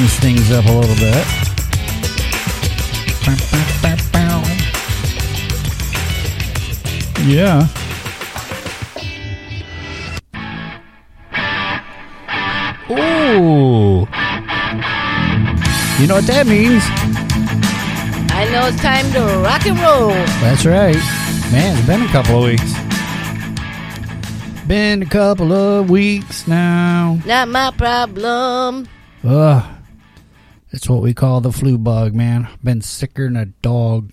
livens things up a little bit. Yeah. Ooh. You know what that means? I know it's time to rock and roll. That's right. Man, it's been a couple of weeks. Been a couple of weeks now. Not my problem. Ugh. It's what we call the flu bug, man. Been sicker than a dog.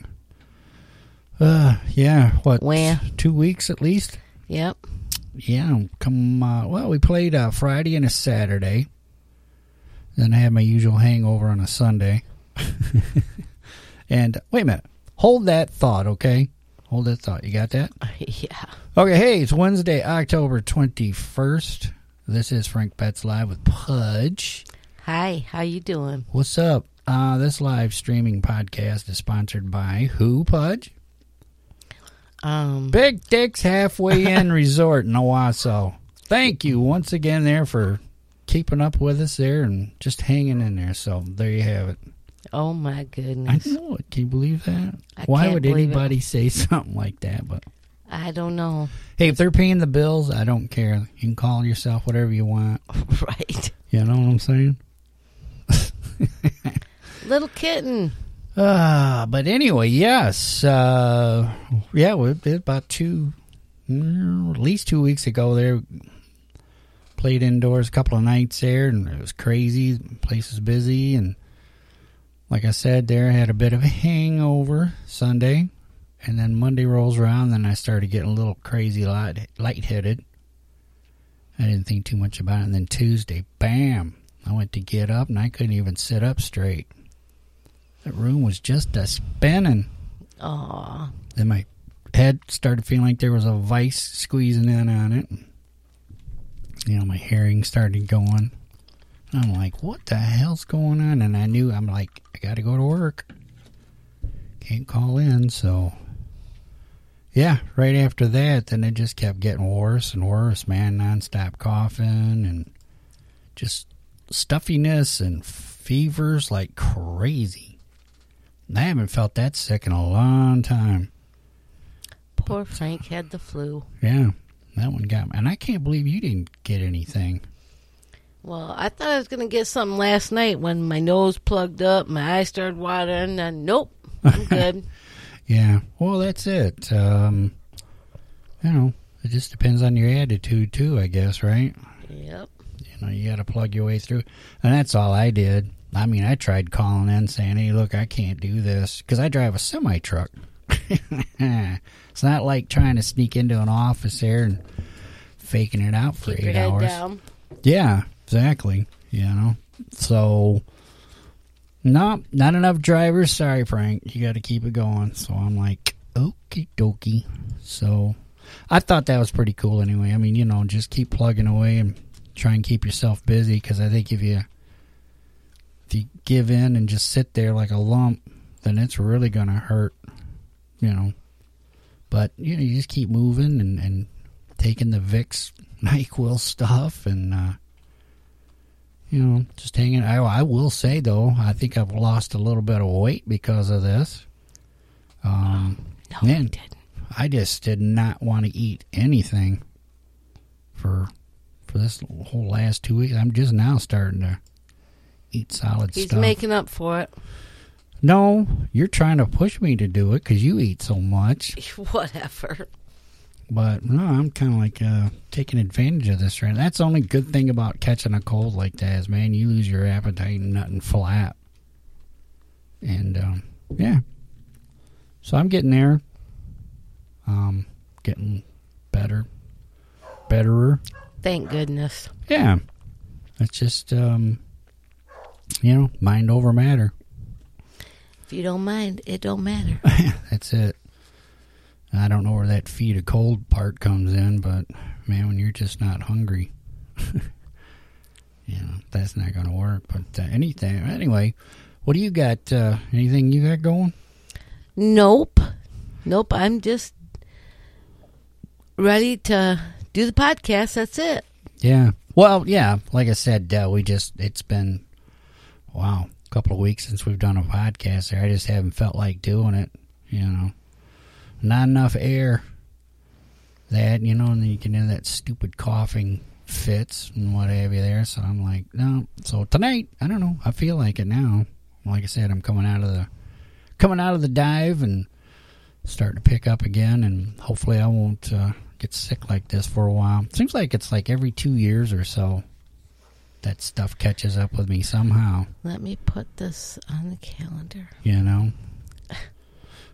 Uh, yeah. What? Where? Two weeks at least. Yep. Yeah. Come. Uh, well, we played uh, Friday and a Saturday. Then I had my usual hangover on a Sunday. and wait a minute. Hold that thought, okay? Hold that thought. You got that? yeah. Okay, hey, it's Wednesday, October 21st. This is Frank Betts Live with Pudge. Hi, how you doing? What's up? Uh, this live streaming podcast is sponsored by who, Pudge? Um, Big Dick's Halfway Inn Resort in Owosso. Thank you once again there for keeping up with us there and just hanging in there. So there you have it. oh my I goodness. know it. Can you believe that? I Why would believe it. anybody say something like that? But I don't know. hey, if they're paying the bills, I don't care. You can call yourself whatever you want. right. You know what I'm saying? Little kitten. Uh, but anyway, yes. Uh, yeah, about two, mm, at least two weeks ago there. Played indoors a couple of nights there, and it was crazy. The place was busy, and like I said, there I had a bit of a hangover Sunday, and then Monday rolls around, then I started getting a little crazy, light lightheaded. I didn't think too much about it, and then Tuesday, bam! I went to get up, and I couldn't even sit up straight. That room was just a spinning. Aw. Then my head started feeling like there was a vice squeezing in on it. You know, my hearing started going. I'm like, what the hell's going on? And I knew, I'm like, I got to go to work. Can't call in, so. Yeah, right after that, then it just kept getting worse and worse, man. Nonstop coughing and just stuffiness and fevers like crazy. I haven't felt that sick in a long time. Poor Frank had the flu. Yeah, that one got me. And I can't believe you didn't get anything. Well, I thought I was going to get something last night when my nose plugged up, my eyes started watering, and nope, I'm good. Yeah, well, that's it. Um, you know, it just depends on your attitude, too, I guess, right? yep. You know, you got to plug your way through. And that's all I did. I mean, I tried calling in saying, hey, look, I can't do this because I drive a semi truck. it's not like trying to sneak into an office there and faking it out for Keep eight hours. down. Yeah, exactly. You know, so no, not enough drivers. Sorry, Frank. You got to keep it going. So I'm like, okie dokie. So I thought that was pretty cool. Anyway, I mean, you know, just keep plugging away and try and keep yourself busy because I think if you if you give in and just sit there like a lump, then it's really gonna hurt. You know, but you know, you just keep moving and and taking the Vicks Nyquil stuff and. uh you know, just hanging. I, I will say though, I think I've lost a little bit of weight because of this. Um, No, Man. I just did not want to eat anything for for this whole last two weeks. I'm just now starting to eat solid stuff. He's stuff. making up for it. no, you're trying to push me to do it because you eat so much. Whatever. But no, I'm kind of like uh, taking advantage of this right. That's the only good thing about catching a cold like that is, man, you lose your appetite and nothing flat. And um, yeah, so I'm getting there. Um, getting better, betterer. Thank goodness. Yeah, it's just um, you know, mind over matter. If you don't mind, it don't matter. That's it. I don't know where that feed a cold part comes in, but man, when you're just not hungry, you know, that's not going to work. But uh, anything, anyway, what do you got? Uh, anything you got going? Nope. Nope. I'm just ready to do the podcast. That's it. Yeah. Well, yeah. Like I said, uh, we just it's been wow, a couple of weeks since we've done a podcast there. I just haven't felt like doing it. You know, not enough air. That you know, and then you can have that stupid coughing fits and what have you there. So I'm like, no. So tonight, I don't know. I feel like it now. Like I said, I'm coming out of the coming out of the dive and starting to pick up again, and hopefully I won't uh, get sick like this for a while. Seems like it's like every two years or so that stuff catches up with me somehow. Let me put this on the calendar. You know.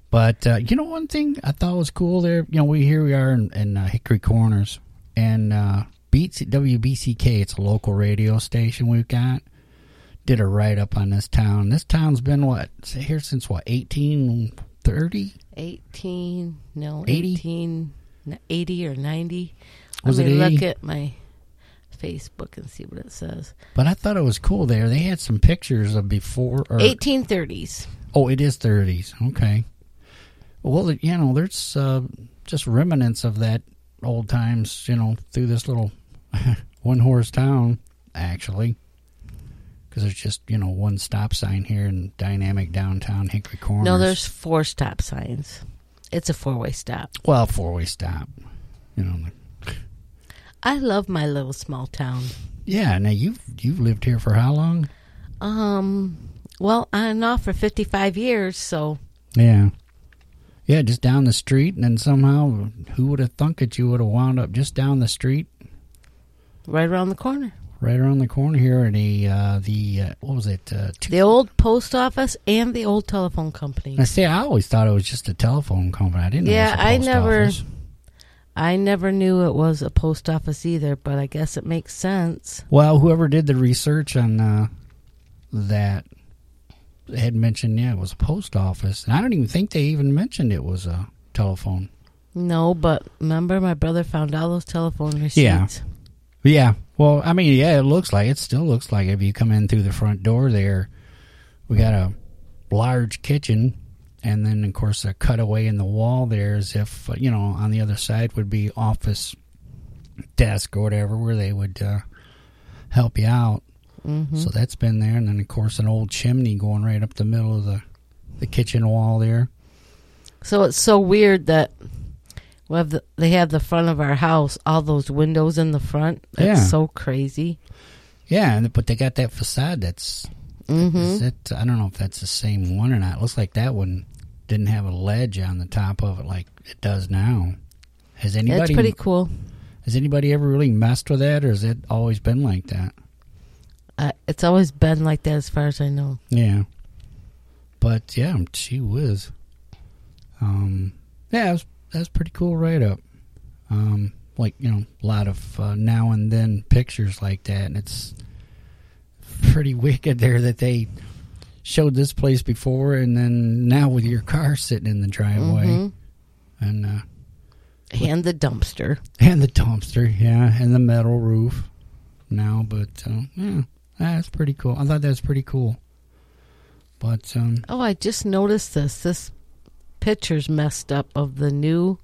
But uh, you know, one thing I thought was cool there. You know, we here we are in, in uh, Hickory Corners, and uh, Beats WBCK. It's a local radio station we've got. Did a write up on this town. This town's been what here since what eighteen thirty. 18, no, 80? 18, n- 80 or 90. Was Let me 80? look at my Facebook and see what it says. But I thought it was cool there. They had some pictures of before. Or, 1830s. Oh, it is 30s. Okay. Well, you know, there's uh, just remnants of that old times, you know, through this little one horse town, actually. Because there's just, you know, one stop sign here in dynamic downtown Hickory Corners. No, there's four stop signs. It's a four way stop. Well, four way stop. You know, I love my little small town. yeah. Now you've you've lived here for how long? Um, well, on and off for 55 years, so Yeah, yeah, just down the street, and then somehow, who would have thunk it? You would have wound up just down the street right around the corner. Right around the corner here at a uh, the uh, what was it? Uh, two, The old post office and the old telephone company. I say I always thought it was just a telephone company. I didn't. Yeah, know it was a I post never- office. I never knew it was a post office either, but I guess it makes sense. Well, whoever did the research on uh, that had mentioned yeah it was a post office, and I don't even think they even mentioned it was a telephone. No, but remember my brother found all those telephone receipts. Yeah. Yeah. Well, I mean, yeah, it looks like it still looks like if you come in through the front door there, we got a large kitchen, and then of course a cutaway in the wall there, as if uh, you know on the other side would be office desk or whatever where they would uh, help you out. hmm So that's been there, and then of course an old chimney going right up the middle of the the kitchen wall there. So it's so weird that we have the, they have the front of our house, all those windows in the front. That's Yeah. so crazy. Yeah, but they got that facade that's hmm Is it? I don't know if that's the same one or not. It looks like that one didn't have a ledge on the top of it like it does now. Has anybody pretty cool. has anybody ever really messed with that, or has it always been like that? Uh, it's always been like that, as far as I know. Yeah, but yeah, she was. Um, yeah, that's that's pretty cool write up. Um, like you know, a lot of uh, now and then pictures like that, and it's pretty wicked there that they showed this place before, and then now with your car sitting in the driveway, Mhm. and uh, And the dumpster. and the dumpster, yeah, and the metal roof now. But uh, yeah, that's pretty cool. I thought that was pretty cool. But um, Oh, I just noticed this. This picture's messed up of the new.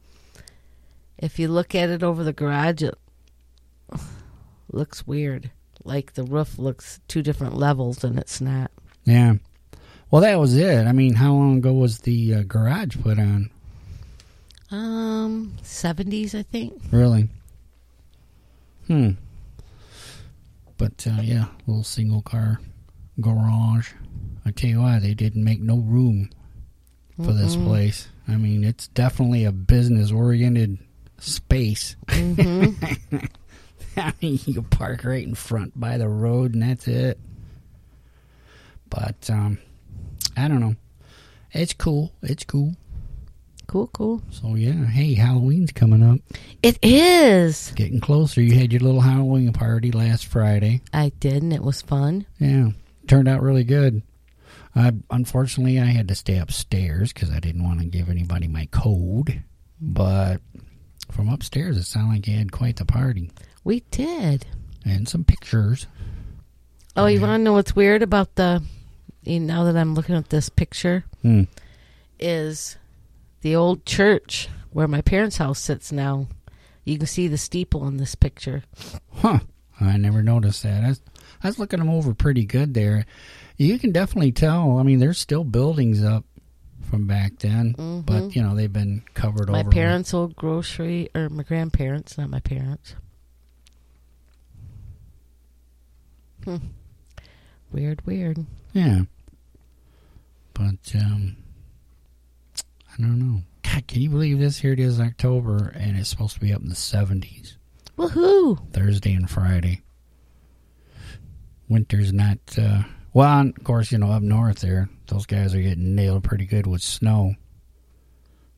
If you look at it over the garage, it looks weird. Like the roof looks two different levels, and it's not. yeah, well, that was it. I mean, how long ago was the uh, garage put on? Um, seventies, I think. Really? Hmm. But uh, yeah, little single car garage. I tell you why, they didn't make no room for this Mm-mm. place. I mean, it's definitely a business oriented space. hmm I mean, you park right in front by the road, and that's it. But um, I don't know. It's cool. It's cool. cool, cool. So yeah, hey, Halloween's coming up, It is. getting closer. You had your little Halloween party last Friday. I did, and it was fun. Yeah, turned out really good. Uh, unfortunately, I had to stay upstairs because I didn't want to give anybody my code. But from upstairs, it sounded like you had quite the party We did. and some pictures. Oh, you want to know what's weird about the? You know, now that I'm looking at this picture, Hmm. is the old church where my parents' house sits now. You can see the steeple in this picture. Huh. I never noticed that. I was, I was looking them over pretty good there. You can definitely tell. I mean, there's still buildings up from back then, Mhm. but you know they've been covered my over. with- parents' old grocery, or my grandparents, not my parents. Hmm. Weird, weird. Yeah. But um I don't know. God, can you believe this? Here it is October and it's supposed to be up in the seventies. Woohoo! Thursday and Friday. Winter's not uh well and of course, you know, up north there, those guys are getting nailed pretty good with snow.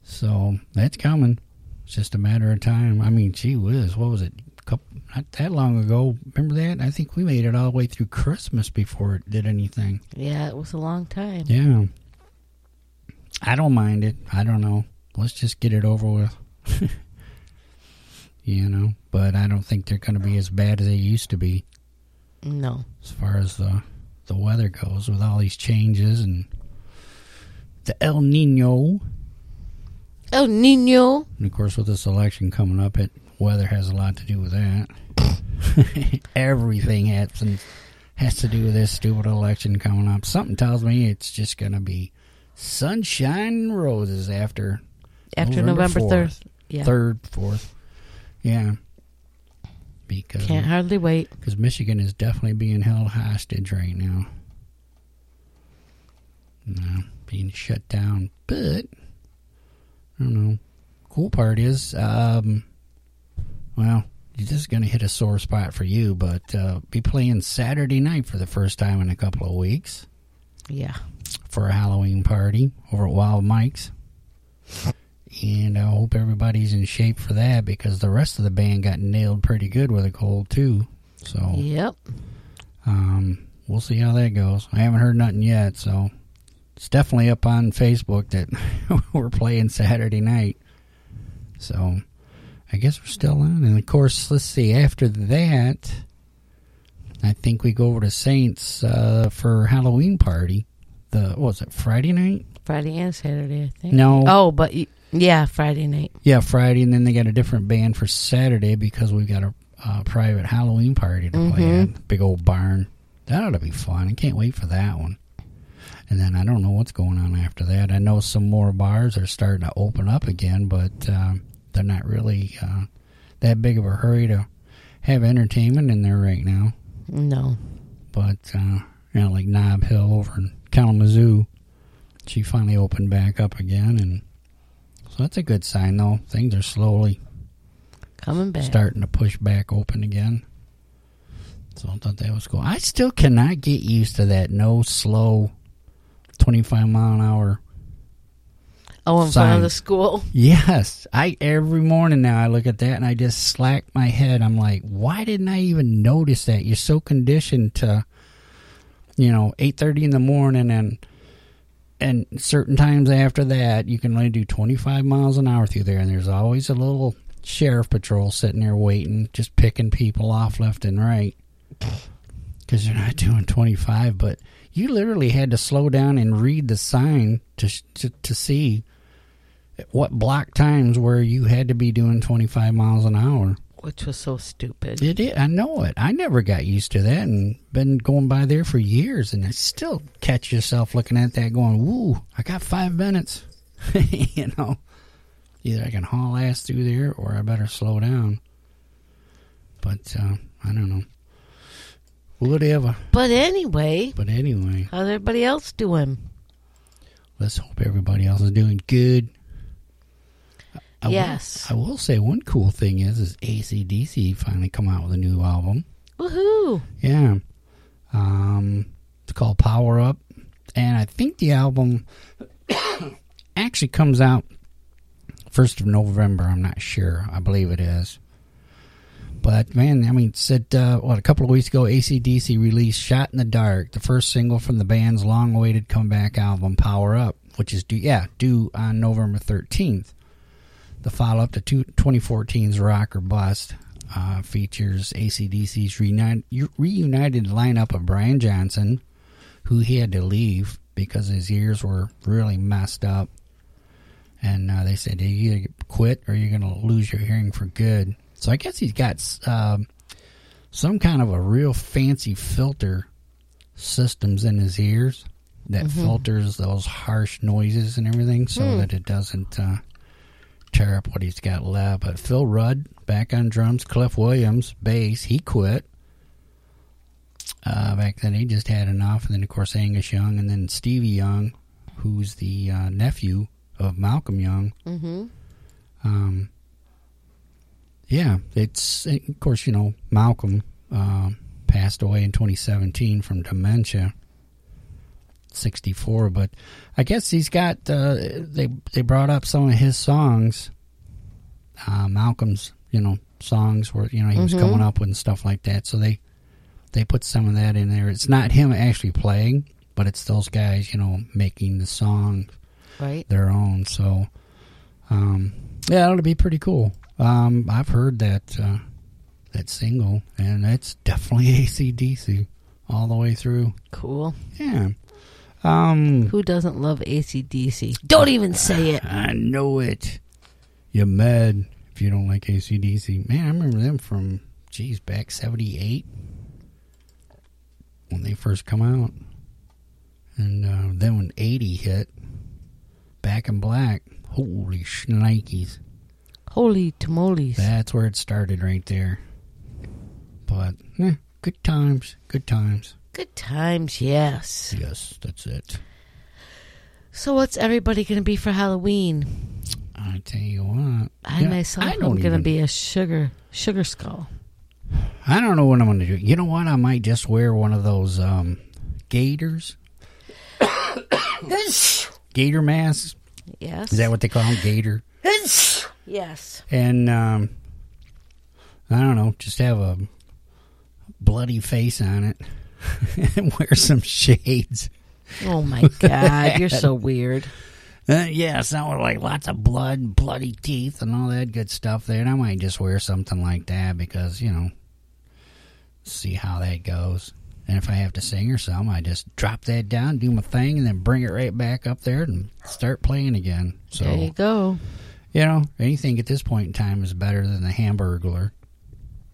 So that's coming. It's just a matter of time. I mean, gee whiz, what was it? Couple, not that long ago. Remember that? I think we made it all the way through Christmas before it did anything. Yeah, it was a long time. Yeah. I don't mind it. I don't know. Let's just get it over with. you know, but I don't think they're going to be as bad as they used to be No. as far as the the weather goes with all these changes and the El Nino. El Nino. And of course, with this election coming up, it weather has a lot to do with that. Everything happens has to do with this stupid election coming up. Something tells me it's just going to be sunshine and roses after After November November 4th. 3rd. Yeah. third, fourth. Yeah, because Can't hardly wait. because Michigan is definitely being held hostage right now. No, being shut down. But I don't know. Cool part is, um, well, this is going to hit a sore spot for you, but uh, be playing Saturday night for the first time in a couple of weeks Yeah. for a Halloween party over at Wild Mike's. And I hope everybody's in shape for that because the rest of the band got nailed pretty good with a cold too. So Yep. um, we'll see how that goes. I haven't heard nothing yet, so it's definitely up on Facebook that we're playing Saturday night. So I guess we're still on. And of course, let's see. After that, I think we go over to Saints uh, for Halloween party. The what was it Friday night? Friday and Saturday, I think. No. Oh, but y- yeah, Friday night. Yeah, Friday, and then they got a different band for Saturday because we've got a uh, private Halloween party to play Mhm. at. Big old barn. That ought to be fun. I can't wait for that one. And then I don't know what's going on after that. I know some more bars are starting to open up again, but uh, they're not really uh, that big of a hurry to have entertainment in there right now. No. But uh, you know, like Knob Hill over in Kalamazoo, she finally opened back up again, and so that's a good sign. Though things are slowly Coming back. starting to push back open again. So I thought that was cool. I still cannot get used to that no slow, twenty five mile an hour. Oh, in front sign. of the school. Yes, I every morning now I look at that and I just slack my head. I'm like, why didn't I even notice that? You're so conditioned to, you know, eight thirty in the morning and and certain times after that you can only do 25 miles an hour through there, and there's always a little sheriff patrol sitting there waiting, just picking people off left and right because you're not doing 25. But you literally had to slow down and read the sign to to, to see what block times where you had to be doing 25 miles an hour. Which was so stupid. It is. I know it. I never got used to that and been going by there for years and I still catch yourself looking at that going, woo, I got five minutes. you know, either I can haul ass through there or I better slow down. But, uh, I don't know. Whatever. But anyway, But anyway, how's everybody else doing? let's hope everybody else is doing good. I will- Yes. I will say one cool thing is is ACDC finally come out with a new album. Woohoo! Yeah. Um, it's called Power Up. And I think the album actually comes out 1st of November. I'm not sure. I believe it is. But man, I mean, said, uh, what, a couple of weeks ago, ACDC released Shot in the Dark, the first single from the band's long awaited comeback album, Power Up, which is due, yeah, due on November 13th. The follow up to two- 2014's Rock or Bust uh, features ACDC's reunited, reunited lineup of Brian Johnson, who he had to leave because his ears were really messed up. And uh, they said, you either quit or you're going to lose your hearing for good. So I guess he's got um, some kind of a real fancy filter systems in his ears that filters those harsh noises and everything so that it doesn't uh, tear up what he's got left. But Phil Rudd back on drums, Cliff Williams bass, he quit. Uh, back then he just had enough, and then of course Angus Young, and then Stevie Young, who's the uh, nephew of Malcolm Young. Mm-hmm. Um, yeah, it's of course you know Malcolm uh, passed away in 2017 from dementia, 64. But I guess he's got uh, they they brought up some of his songs, uh, Malcolm's you know songs where you know he was Mhm. coming up with and stuff like that. So they they put some of that in there. It's not him actually playing, but it's those guys you know making the song Right. their own. So, um, yeah, it'll be pretty cool. Um, I've heard that uh, that single, and it's definitely ACDC all the way through. Cool. Yeah. Um, Who doesn't love ACDC? Don't even say it. I know it. You're mad if you don't like ACDC. Man, I remember them from, geez, back 78 when they first come out. And uh, then when 80 hit, Back in Black, holy shnikes. Holy tamales. That's where it started right there. But, eh, good times, good times. Good times, yes. Yes, that's it. So what's everybody going to be for Halloween? I tell you what. I Yeah, myself I am don't going to even- be a sugar sugar skull. I don't know what I'm going to do. You know what? I might just wear one of those um, gaiters. Gator masks. Yes. Is that what they call them? Gator. yes. And um, I don't know. Just have a bloody face on it and wear some shades. Oh my god, you're so weird. Uh, yeah, so like lots of blood, bloody teeth, and all that good stuff there. And I might just wear something like that because you know, see how that goes. And if I have to sing or something, I just drop that down, do my thing, and then bring it right back up there and start playing again. So There you go. you know, anything at this point in time is better than the Hamburglar.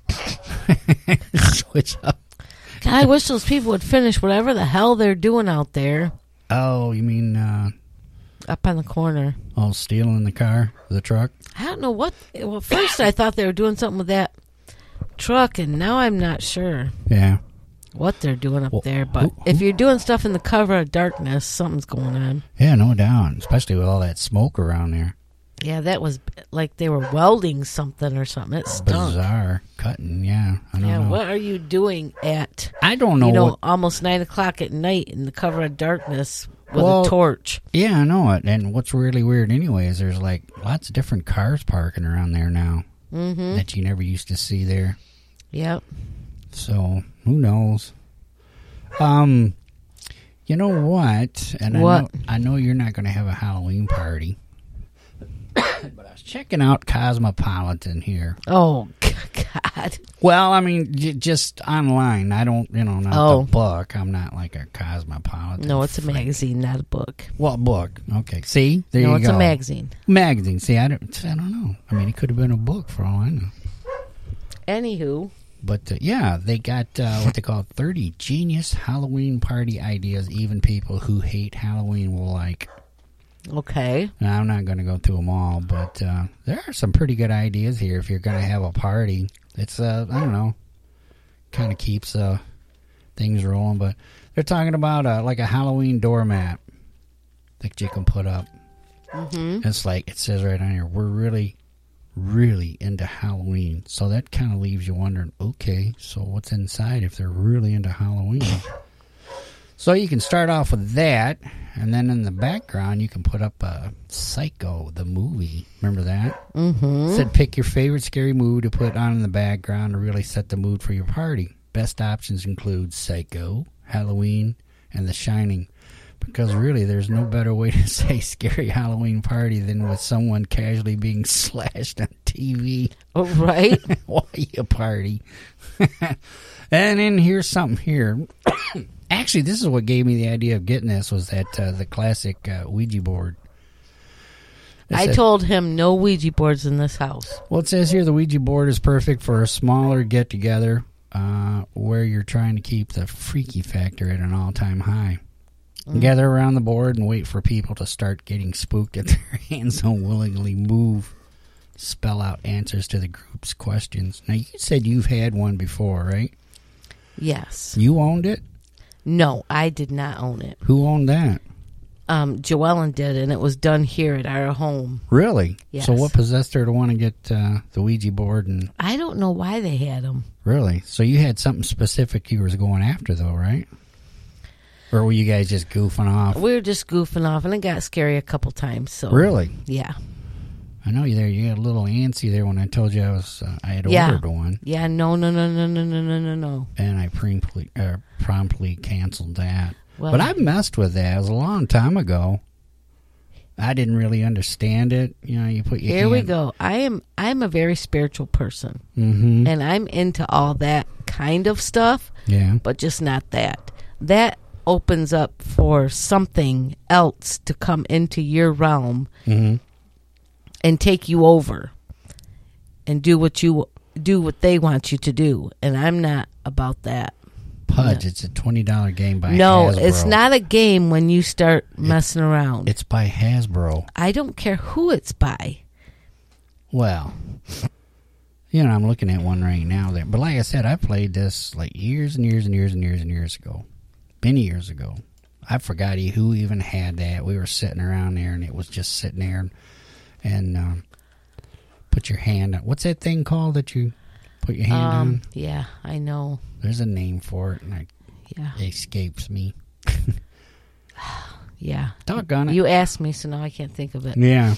Switch up. God, I wish those people would finish whatever the hell they're doing out there Oh, you mean uh, up on the corner. oh, stealing the car, the truck? I don't know what. Well, first I thought they were doing something with that truck, and now I'm not sure Yeah. what they're doing up Well, there. But who- if you're doing stuff in the cover of darkness, something's going on. Yeah, no doubt. Especially with all that smoke around there. Yeah, that was like they were welding something or something. It stunk. Bizarre cutting, yeah. I don't Yeah, know. what are you doing at I don't know you know what. almost nine o'clock at night in the cover of darkness with Well- a torch? Yeah, I know it. And what's really weird, anyway, is there's like lots of different cars parking around there now Mm-hmm. that you never used to see there. Yep. So who knows? Um, you know what? And I What? know I know you're not going to have a Halloween party, but I was checking out Cosmopolitan here. Oh God. Well, I mean, j- just online. I don't, you know, not Oh. the book. I'm not like a Cosmopolitan. No, it's a freak. magazine, not a book. What book? Okay, see, there no, you it's a magazine. magazine. See, I don't, I don't know. I mean, it could have been a book for all I know. Anywho, But uh, yeah, they got uh, what they call 30 genius Halloween party ideas. Even people who hate Halloween will like. Okay. Now, I'm not going to go through them all, but uh, there are some pretty good ideas here. If you're going to have a party, it's uh, I don't know, kind of keeps uh, things rolling. But they're talking about uh, like a Halloween doormat that you can put up. Mm-hmm. It's like it says right on here, we're really, really into Halloween. So that kind of leaves you wondering, okay, so what's inside if they're really into Halloween? so you can start off with that, and then in the background you can put up a Psycho, the movie. Remember that? Mm-hmm. Said pick your favorite scary movie to put on in the background to really set the mood for your party. Best options include Psycho, Halloween, and The Shining. Because really, there's no better way to say scary Halloween party than with someone casually being slashed on TV Oh, right. while you party. and then here's something here. Actually, this is what gave me the idea of getting this was that uh, the classic uh, Ouija board. It I said- told him no Ouija boards in this house. Well, it says here the Ouija board is perfect for a smaller get together uh, where you're trying to keep the freaky factor at an all time high. Gather around the board and wait for people to start getting spooked at their hands don't willingly move. Spell out answers to the group's questions. Now, you said you've had one before, right? Yes. You owned it? No, I did not own it. Who owned that? Um, Joellen did, and it was done here at our home. Really? Yes. So, what possessed her to want to get uh, the Ouija board? And I don't know why they had them. really, so you had something specific you was going after, though, right? Or were you guys just goofing off? We were just goofing off, and it got scary a couple times. So Really? yeah, I know you there. You got a little antsy there when I told you I was uh, I had Yeah. ordered one, yeah. No, no, no, no, no, no, no, no, no. and I promptly uh, promptly canceled that. Well, but I messed with that. It was a long time ago. I didn't really understand it. You know, you put your here we go. I am I'm a very spiritual person, Mhm. and I'm into all that kind of stuff, Yeah. but just not that. That opens up for something else to come into your realm hmm and take you over and do what you do what they want you to do and i'm not about that Pudge. It's a twenty dollar game by no Hasbro. it's not a game when you start messing around It's by Hasbro. i don't care who it's by Well, you know, I'm looking at one right now there. But like I said, I played this like years and years and years and years and years ago. Many years ago. I forgot who even had that. We were sitting around there and it was just sitting there and, and um, put your hand on. What's that thing called that you put your hand um on? yeah i know There's a name for it and I, yeah it escapes me. yeah Doggone it. you asked me so now i can't think of it Yeah.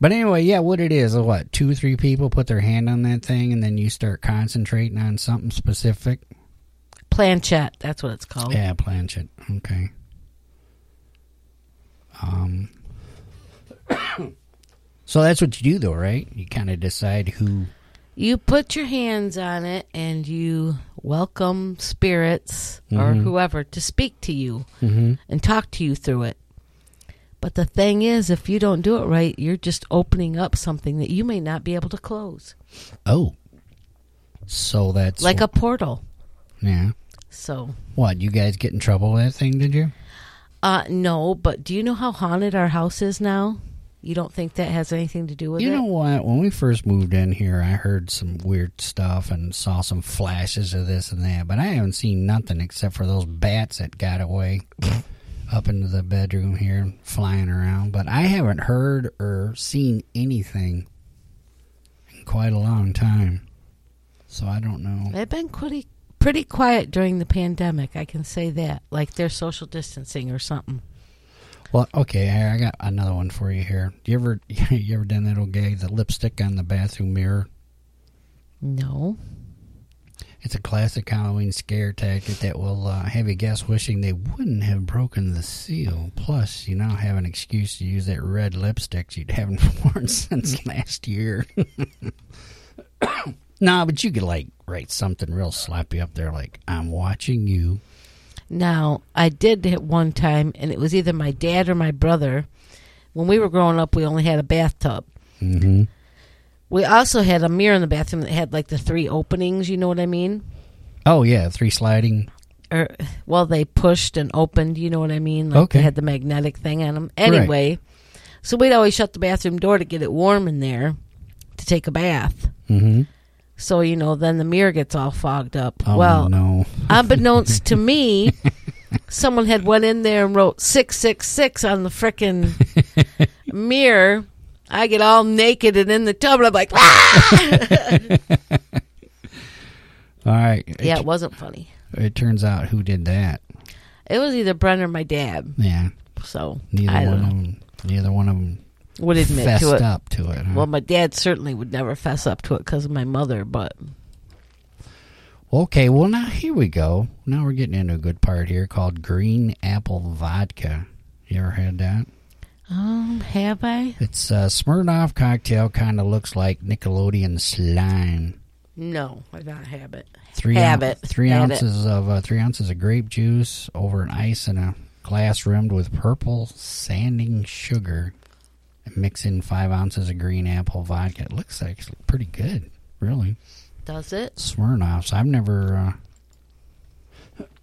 But anyway, yeah, what it is, is what, two three people put their hand on that thing and then you start concentrating on something specific? Planchette that's what it's called Yeah, planchette. Okay. Um So that's what you do though, right? You kind of decide who you put your hands on it and you welcome spirits or Mhm. whoever to speak to you Mhm. and talk to you through it. But the thing is, if you don't do it right, you're just opening up something that you may not be able to close, Oh. So that's like a portal. Yeah. So, What, you guys get in trouble with that thing, did you? uh, no, but do you know how haunted our house is now? You don't think that has anything to do with You it? You know what? When we first moved in here, I heard some weird stuff and saw some flashes of this and that, but I haven't seen nothing except for those bats that got away up into the bedroom here, flying around. But I haven't heard or seen anything in quite a long time. So I don't know. They've been pretty pretty quiet during the pandemic. I can say that, like they're social distancing or something. Well, okay, I got another one for you here. You ever you ever done that old gag, the lipstick on the bathroom mirror? No, It's a classic Halloween scare tactic that will uh, have you guess wishing they wouldn't have broken the seal. Plus, you now have an excuse to use that red lipstick you haven't worn since last year. Nah, but you could like write something real sloppy up there, like "I'm watching you." Now, I did hit one time, and it was either my dad or my brother. When we were growing up, we only had a bathtub. Mm-hmm. We also had a mirror in the bathroom that had like the three openings. You know what I mean? Oh yeah, three sliding. Or well, they pushed and opened. You know what I mean? Like Okay. they had the magnetic thing on them. Anyway, so we'd always shut the bathroom door to get it warm in there to take a bath. Mm-hmm. So you know, then the mirror gets all fogged up. Oh well, no. unbeknownst to me, someone had went in there and wrote six six six on the frickin' mirror. I get all naked and in the tub, and I'm like, "Ah!" All right. Yeah, it wasn't funny. It turns out who did that. It was either Brent or my dad. Yeah. So Neither one don't of them. Neither one of them Would admit fessed to it. up to it. huh? Well, my dad certainly would never fess up to it because of my mother. But Okay, well now here we go. Now we're getting into a good part here called green apple vodka. You ever had that? um, have I? It's a Smirnoff cocktail. Kind of looks like Nickelodeon slime. No, I don't have it. Three Have oun- it. Three it. ounces of uh, three ounces of grape juice over an ice in a glass rimmed with purple sanding sugar. And mix in five ounces of green apple vodka. It looks like pretty good, really. Does it? Smirnoffs. I've never,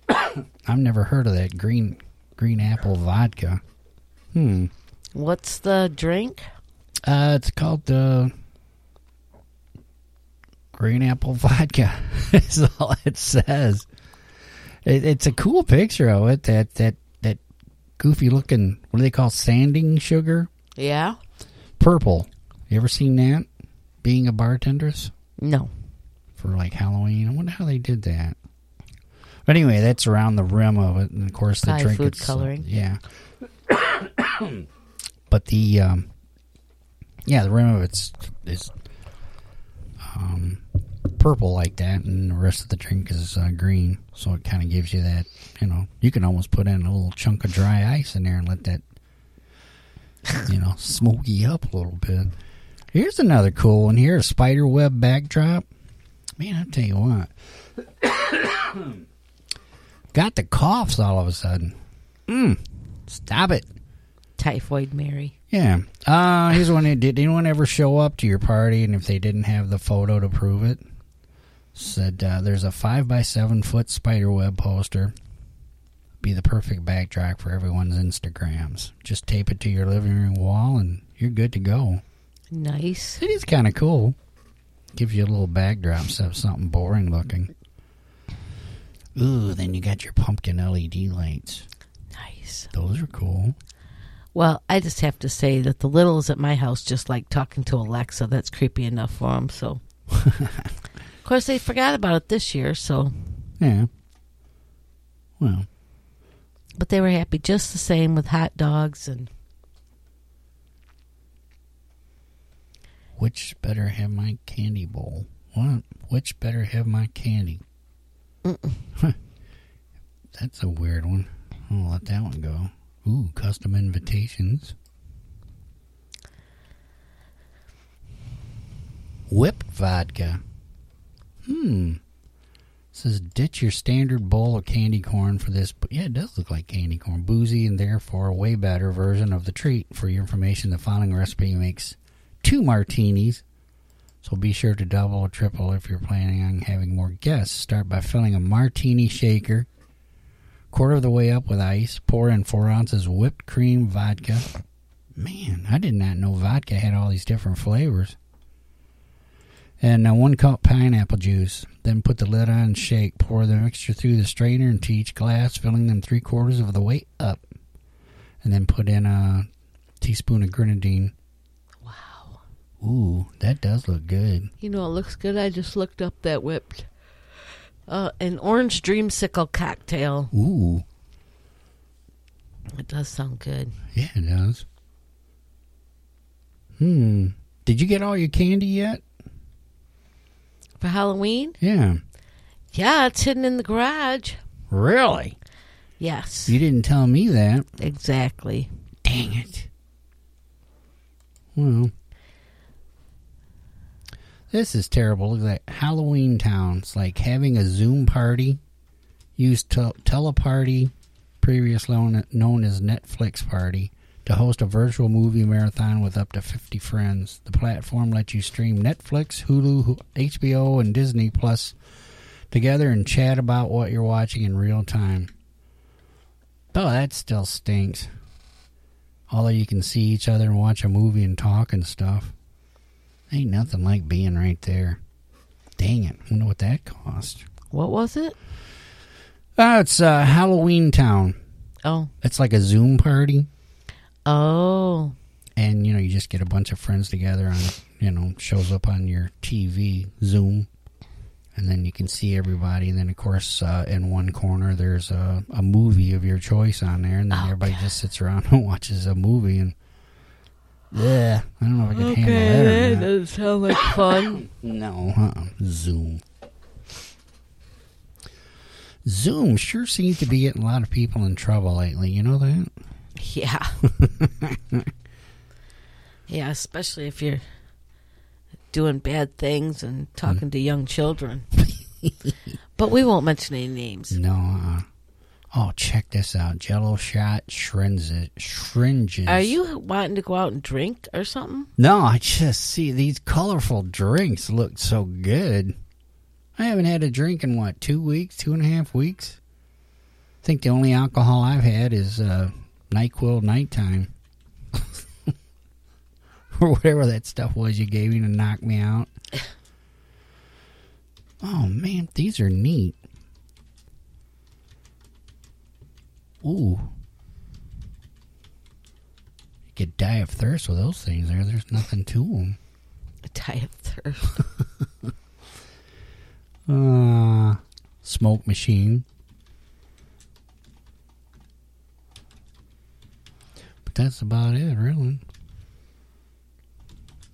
uh, I've never heard of that green green apple vodka. Hmm. What's the drink? Uh, it's called the green apple vodka. Is all it says. It, it's a cool picture of it. That that that goofy looking. What do they call sanding sugar? Yeah. Purple. You ever seen that? Being a bartender's No. for like Halloween. I wonder how they did that. But anyway, that's around the rim of it, and of course the Probably drink. food it's- coloring. Yeah. but the um, yeah, the rim of it's is um, purple like that, and the rest of the drink is uh, green. So it kind of gives you that. You know, you can almost put in a little chunk of dry ice in there and let that you know smoke you up a little bit. Here's another cool one. Here, a spider web backdrop. Man, I'll tell you what. Got the coughs all of a sudden. Mm. Stop it. Typhoid Mary. Yeah. Uh, here's one. Did anyone ever show up to your party and if they didn't have the photo to prove it? Said uh, there's a five by seven foot spider web poster. Be the perfect backdrop for everyone's Instagrams. Just tape it to your living room wall and you're good to go. Nice. It is kind of cool. Gives you a little backdrop instead of something boring looking. Ooh, then you got your pumpkin LED lights. Nice. Those are cool. Well, I just have to say that the littles at my house just like talking to Alexa. That's creepy enough for them. So, of course, they forgot about it this year. So, Yeah. Well, but they were happy just the same with hot dogs and which better have my candy bowl? What? Which better have my candy? That's a weird one. I'll let that one go. Ooh, custom invitations. Whipped vodka. Hmm. Says ditch your standard bowl of candy corn for this. But yeah, it does look like candy corn. Boozy and therefore a way better version of the treat. For your information, the following recipe makes two martinis. So be sure to double or triple if you're planning on having more guests. Start by filling a martini shaker quarter of the way up with ice. Pour in four ounces whipped cream vodka. Man, I did not know vodka had all these different flavors. And uh, one cup pineapple juice. Then put the lid on and shake. Pour the mixture through the strainer into each glass, filling them three quarters of the way up. And then put in a teaspoon of grenadine. wow. Ooh, that does look good. You know, it looks good. I just looked up that whipped. Uh, an orange dreamsicle cocktail. Ooh, It does sound good. yeah, it does. Hmm. Did you get all your candy yet? For Halloween? Yeah. Yeah, it's hidden in the garage. Really? Yes. You didn't tell me that. Exactly. Dang it. Well, this is terrible. Look at that. Halloween Town. It's like having a Zoom party. Use tel- Teleparty, previously known as Netflix Party, to host a virtual movie marathon with up to 50 friends. The platform lets you stream Netflix, Hulu, HBO, and Disney Plus together and chat about what you're watching in real time. Oh, that still stinks. Although you can see each other and watch a movie and talk and stuff. Ain't nothing like being right there. Dang it. I wonder what that cost. What was it? Oh, it's uh, Halloween Town. Oh. It's like a Zoom party. Oh. And, you know, you just get a bunch of friends together on, you know, shows up on your TV, Zoom. And then you can see everybody. And then, of course, uh, in one corner, there's a, a movie of your choice on there. And then Oh, everybody God. just sits around and watches a movie. And, yeah, I don't know if I can handle that or not. doesn't sound like fun. No, uh-uh. Zoom. Zoom sure seems to be getting a lot of people in trouble lately. You know that? Yeah. yeah, especially if you're doing bad things and talking to young children. but we won't mention any names. No. Uh-uh. Oh, check this out. Jello shot shringes. Shringes. Are you wanting to go out and drink or something? No, I just see these colorful drinks look so good. I haven't had a drink in what two weeks, two and a half weeks. I think the only alcohol I've had is uh, NyQuil nighttime, or whatever that stuff was you gave me to knock me out. Oh man, these are neat. Ooh. You could die of thirst with those things there. There's nothing to them. Die of thirst. Uh, smoke machine. But that's about it, really.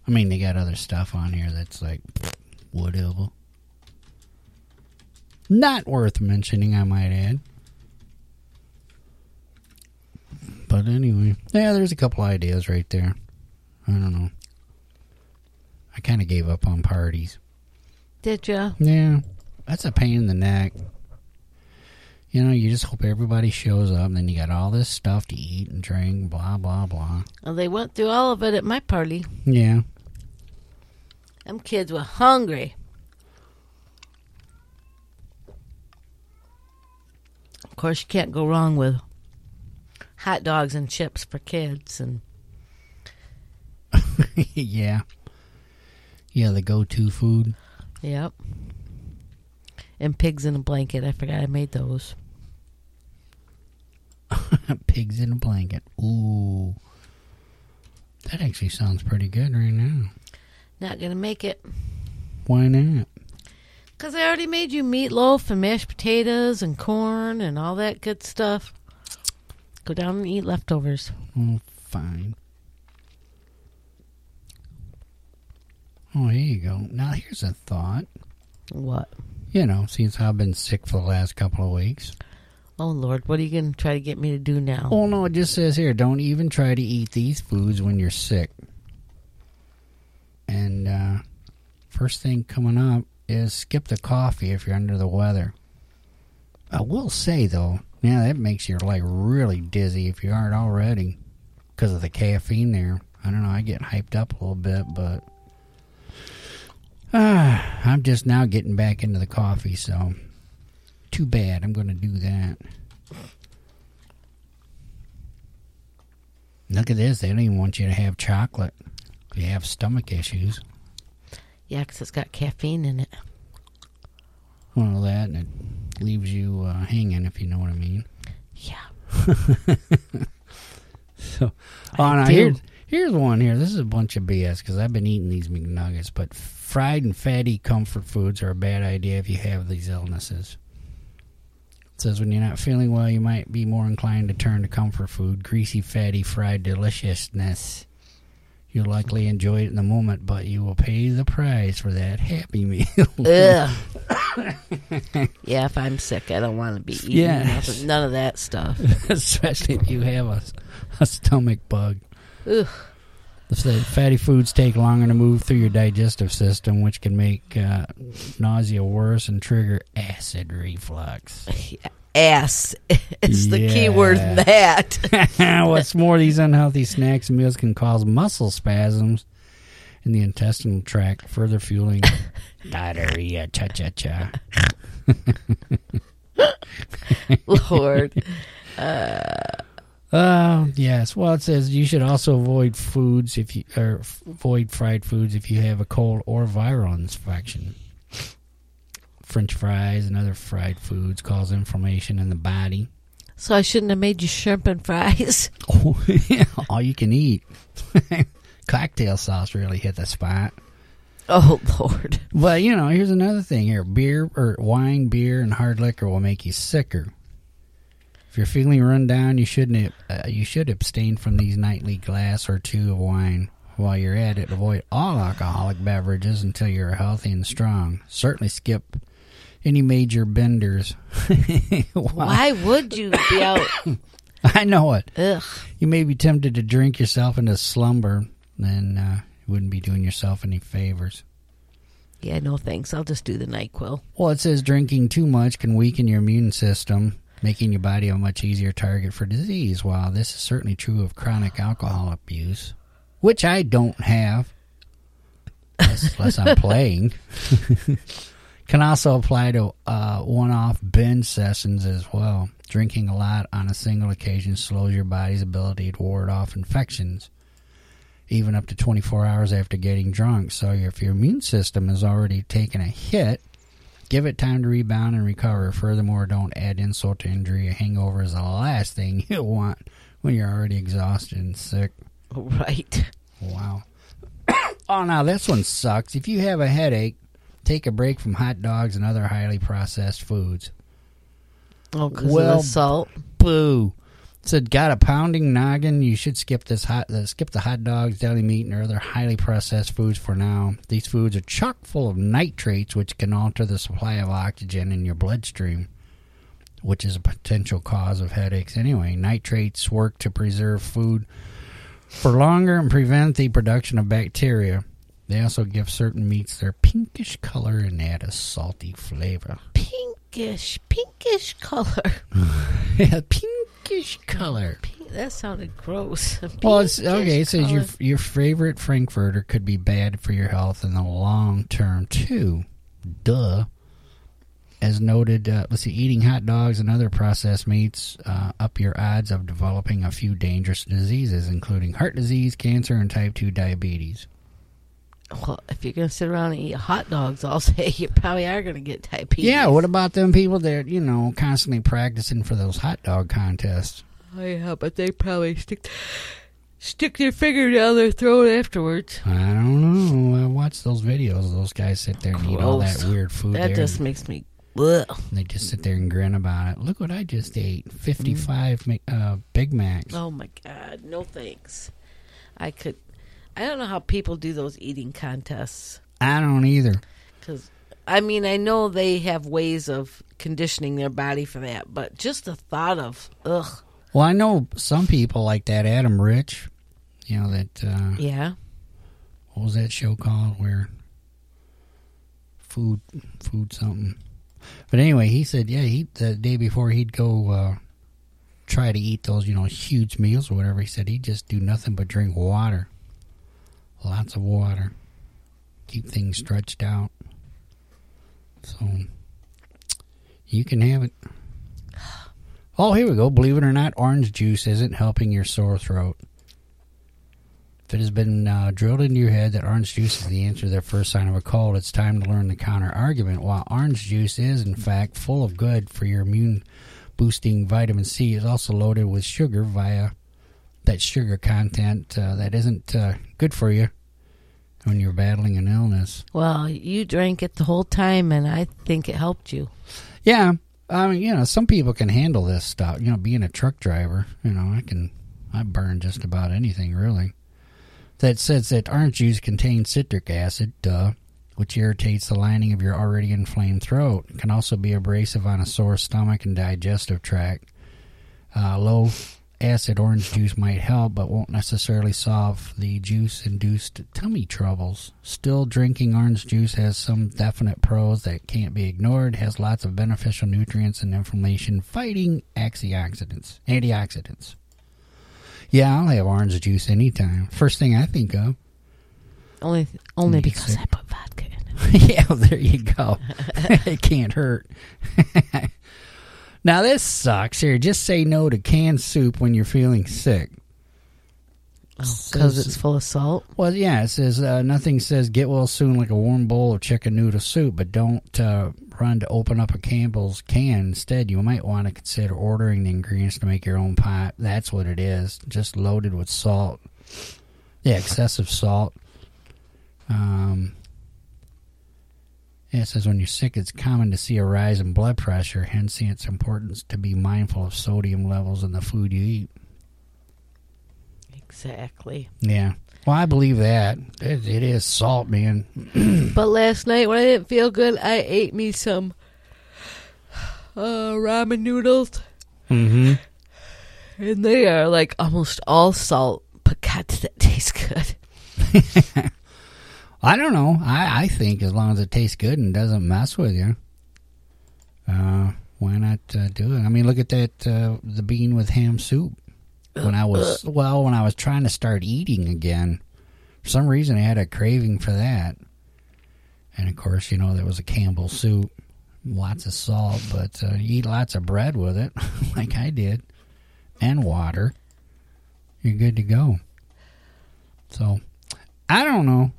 I mean, they got other stuff on here that's like, whatever. Not worth mentioning, I might add. But anyway, yeah, there's a couple ideas right there. I don't know. I kind of gave up on parties. Did you? Yeah, that's a pain in the neck. You know, you just hope everybody shows up, and then you got all this stuff to eat and drink, blah, blah, blah. Well, they went through all of it at my party. Yeah. Them kids were hungry. Of course, you can't go wrong with hot dogs and chips for kids. And yeah. Yeah, the go to food. yep, and pigs in a blanket. I forgot I made those. Pigs in a blanket. Ooh. That actually sounds pretty good right now. Not gonna make it Why not? because I already made you meatloaf and mashed potatoes and corn and all that good stuff. Go down and eat leftovers. Oh, fine. Oh, here you go. Now, here's a thought. What? You know, since I've been sick for the last couple of weeks. Oh Lord, what are you gonna try to get me to do now? Oh, no, it just says here don't even try to eat these foods when you're sick. And uh, first thing coming up is skip the coffee if you're under the weather. I will say, though, yeah, that makes you like really dizzy if you aren't already because of the caffeine there. I don't know, I get hyped up a little bit, but. Ah, I'm just now getting back into the coffee, so too bad. I'm going to do that. Look at this. They don't even want you to have chocolate if you have stomach issues. Yeah, because it's got caffeine in it. Well, that and it leaves you uh, hanging, if you know what I mean. Yeah. So, I oh, now do. here's here's one here. This is a bunch of BS because I've been eating these McNuggets, but fried and fatty comfort foods are a bad idea if you have these illnesses. It says when you're not feeling well, you might be more inclined to turn to comfort food, greasy, fatty, fried deliciousness. You'll likely enjoy it in the moment, but you will pay the price for that happy meal. Ugh. yeah, if I'm sick, I don't want to be eating Yes. none of that stuff. Especially if you have a, a stomach bug. Ugh. The fatty foods take longer to move through your digestive system, which can make uh, nausea worse and trigger acid reflux. Ass. It's the key word in that. What's more, these unhealthy snacks and meals can cause muscle spasms in the intestinal tract, further fueling diarrhea. Cha cha cha. Lord. Oh yes. Well, it says you should also avoid foods if you or f- avoid fried foods if you have a cold or viral infection. French fries and other fried foods cause inflammation in the body. So I shouldn't have made you shrimp and fries. Oh, yeah, all you can eat. Cocktail sauce really hit the spot. Oh, Lord. But you know, here's another thing here: beer or wine, beer, and hard liquor will make you sicker. If you're feeling run down, you shouldn't. Uh, you should abstain from these nightly glass or two of wine. While you're at it, avoid all alcoholic beverages until you're healthy and strong. Certainly skip any major benders. Why? Why would you be out? I know it. Ugh. You may be tempted to drink yourself into slumber, then uh, you wouldn't be doing yourself any favors. Yeah, no thanks. I'll just do the NyQuil. Well, it says drinking too much can weaken your immune system, making your body a much easier target for disease. While this is certainly true of chronic alcohol abuse, which I don't have, unless, I'm playing. Can also apply to uh, one-off binge sessions as well. Drinking a lot on a single occasion slows your body's ability to ward off infections, even up to 24 hours after getting drunk. So if your immune system has already taken a hit, give it time to rebound and recover. Furthermore, don't add insult to injury. A hangover is the last thing you want when you're already exhausted and sick. Right. Wow. oh, now this one sucks. If you have a headache, take a break from hot dogs and other highly processed foods. Oh, because Well, of the salt. Boo. Said got a pounding noggin. You should skip this hot uh, skip the hot dogs, deli meat, and other highly processed foods for now. These foods are chock full of nitrates, which can alter the supply of oxygen in your bloodstream, which is a potential cause of headaches. Anyway, nitrates work to preserve food for longer and prevent the production of bacteria. They also give certain meats their pinkish color and add a salty flavor. Pinkish, pinkish color. yeah, pinkish color. Pink, that sounded gross. Well, it's okay. It says your your favorite Frankfurter could be bad for your health in the long term too. Duh. As noted, uh, let's see, eating hot dogs and other processed meats uh, up your odds of developing a few dangerous diseases, including heart disease, cancer, and type two diabetes. Well, if you're gonna sit around and eat hot dogs all day, you probably are gonna get diabetes. Yeah, what about them people that you know constantly practicing for those hot dog contests? Oh, yeah, but they probably stick stick their finger down their throat afterwards. I don't know. I watch those videos. Those guys sit there and eat all that weird food. That there. just makes me. Ugh. They just sit there and grin about it. Look what I just ate. 55 Mc- uh, Big Macs. Oh my god, no thanks. I could. I don't know how people do those eating contests. I don't either. Because, I mean, I know they have ways of conditioning their body for that, but just the thought of, ugh. Well, I know some people like that Adam Rich. You know, that, uh, Yeah. what was that show called where food, food something. But anyway, he said, yeah, he, the day before he'd go, uh, try to eat those, you know, huge meals or whatever. He said he'd just do nothing but drink water. Lots of water. Keep things stretched out. So you can have it. Oh, here we go. Believe it or not, orange juice isn't helping your sore throat. If it has been uh, drilled into your head that orange juice is the answer to the first sign of a cold, it's time to learn the counter argument. While orange juice is, in fact, full of good for your immune boosting vitamin C, it's also loaded with sugar via that sugar content uh, that isn't uh, good for you when you're battling an illness. Well, you drank it the whole time, and I think it helped you. Yeah, I mean, you know, some people can handle this stuff. You know, being a truck driver, you know, I can, I burn just about anything really. That says that orange juice contains citric acid, duh, which irritates the lining of your already inflamed throat. It can also be abrasive on a sore stomach and digestive tract. Uh, low acid orange juice might help, but won't necessarily solve the juice induced tummy troubles. Still, drinking orange juice has some definite pros that can't be ignored, has lots of beneficial nutrients and inflammation fighting antioxidants. Antioxidants. Yeah, I'll have orange juice anytime. First thing I think of. Only, only because. I put vodka in it. yeah, there you go. it can't hurt. now this sucks. Here, just say no to canned soup when you're feeling sick. Because Says- it's full of salt. Well, yeah, it says uh, nothing says get well soon like a warm bowl of chicken noodle soup, but don't uh, run to open up a Campbell's can. Instead, you might want to consider ordering the ingredients to make your own pot. That's what it is, just loaded with salt. Yeah, excessive salt. Um, yeah, it says when you're sick, it's common to see a rise in blood pressure. Hence, it's importance to be mindful of sodium levels in the food you eat. Exactly. Yeah. Well, I believe that. It, it is salt, man. But last night when I didn't feel good, I ate me some uh, ramen noodles, Mm-hmm. and they are like almost all salt. But God, does that taste good? I don't know. I, I think as long as it tastes good and doesn't mess with you, uh, why not uh, do it? I mean, look at that uh, the bean with ham soup. When I was well, when I was trying to start eating again, for some reason I had a craving for that, And of course, you know, there was a Campbell soup, lots of salt, but uh, you eat lots of bread with it, like I did, and water. You're good to go. So, I don't know.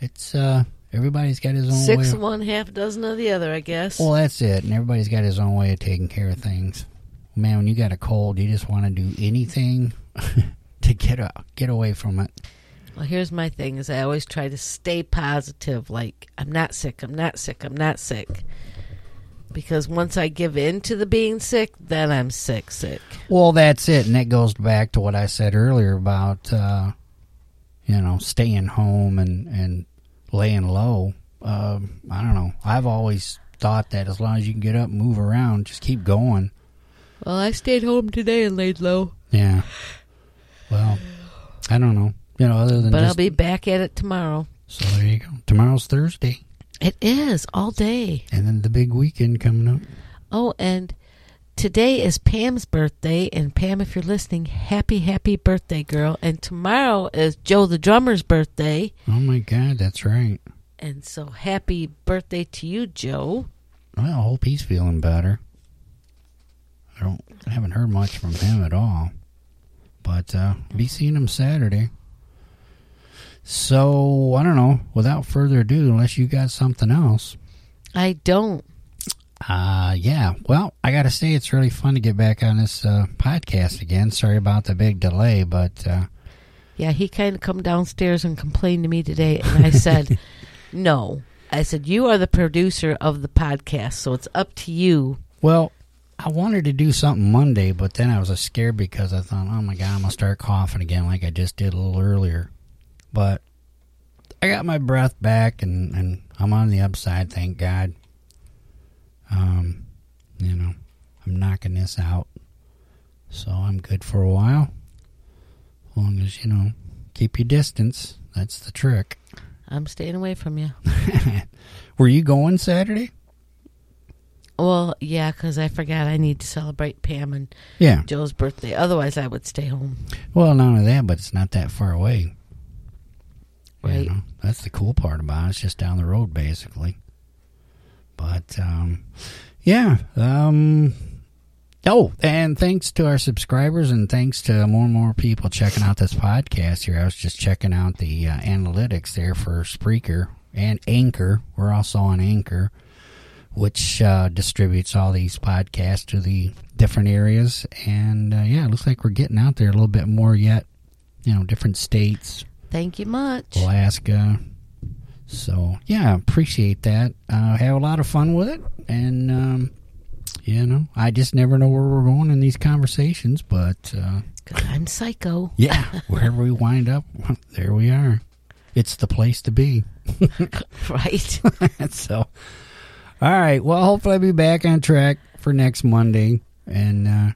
It's, uh, everybody's got his own Six way. of one, half dozen of the other, I guess. Well, that's it. And everybody's got his own way of taking care of things. Man, when you got a cold, you just want to do anything to get a, get away from it. Well, here's my thing: is I always try to stay positive. Like I'm not sick. I'm not sick. I'm not sick. Because once I give in to the being sick, then I'm sick. Sick. Well, that's it, and that goes back to what I said earlier about uh, you know staying home and and laying low. Um, I don't know. I've always thought that as long as you can get up, and move around, just keep going. Well, I stayed home today and laid low, Yeah. Well, I don't know. You know, other than but just, I'll be back at it tomorrow. so there you go. Tomorrow's Thursday, It is all day. and then the big weekend coming up. Oh, and today is Pam's birthday. And Pam, if you're listening, happy, happy birthday, girl. And tomorrow is Joe the drummer's birthday. Oh my God, that's right. And so happy birthday to you, Joe. Well, I hope he's feeling better. I don't I haven't heard much from him at all. But uh be seeing him Saturday. So I don't know, without further ado, unless you got something else. I don't. Uh yeah. Well, I gotta say it's really fun to get back on this uh podcast again. Sorry about the big delay, but uh Yeah, he kind of come downstairs and complained to me today, and I said, "No." I said, "You are the producer of the podcast, so it's up to you." well I wanted to do something Monday, but then I was scared because I thought, oh my god, I'm gonna start coughing again like I just did a little earlier. But I got my breath back and, and I'm on the upside, thank God. Um, you know, I'm knocking this out. So I'm good for a while. As long as, you know, keep your distance. That's the trick. I'm staying away from you. Were you going Saturday? Well, yeah, because I forgot I need to celebrate Pam and Yeah. Joe's birthday. Otherwise, I would stay home. Well, not only that, but it's not that far away. You know, that's the cool part about it. It's just down the road, basically. But um, yeah. Um, oh, and thanks to our subscribers, and thanks to more and more people checking out this podcast here. I was just checking out the uh, analytics there for Spreaker and Anchor. We're also on Anchor, which uh, distributes all these podcasts to the different areas. And uh, yeah, it looks like we're getting out there a little bit more yet. You know, different states, Thank you much. Alaska. So yeah, appreciate that. Uh, have a lot of fun with it, and um, you know, I just never know where we're going in these conversations, but uh, I'm psycho. yeah, wherever we wind up, there we are. It's the place to be. Right? so, all right. Well, hopefully, I'll be back on track for next Monday and uh,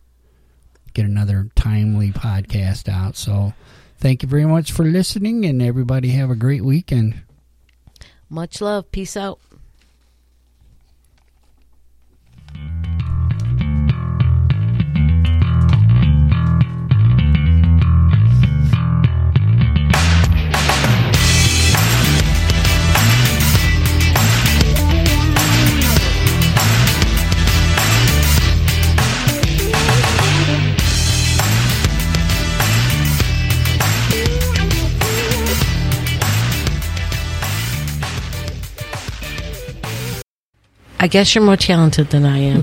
get another timely podcast out. So, thank you very much for listening, and everybody have a great weekend. Much love. Peace out. I guess you're more talented than I am.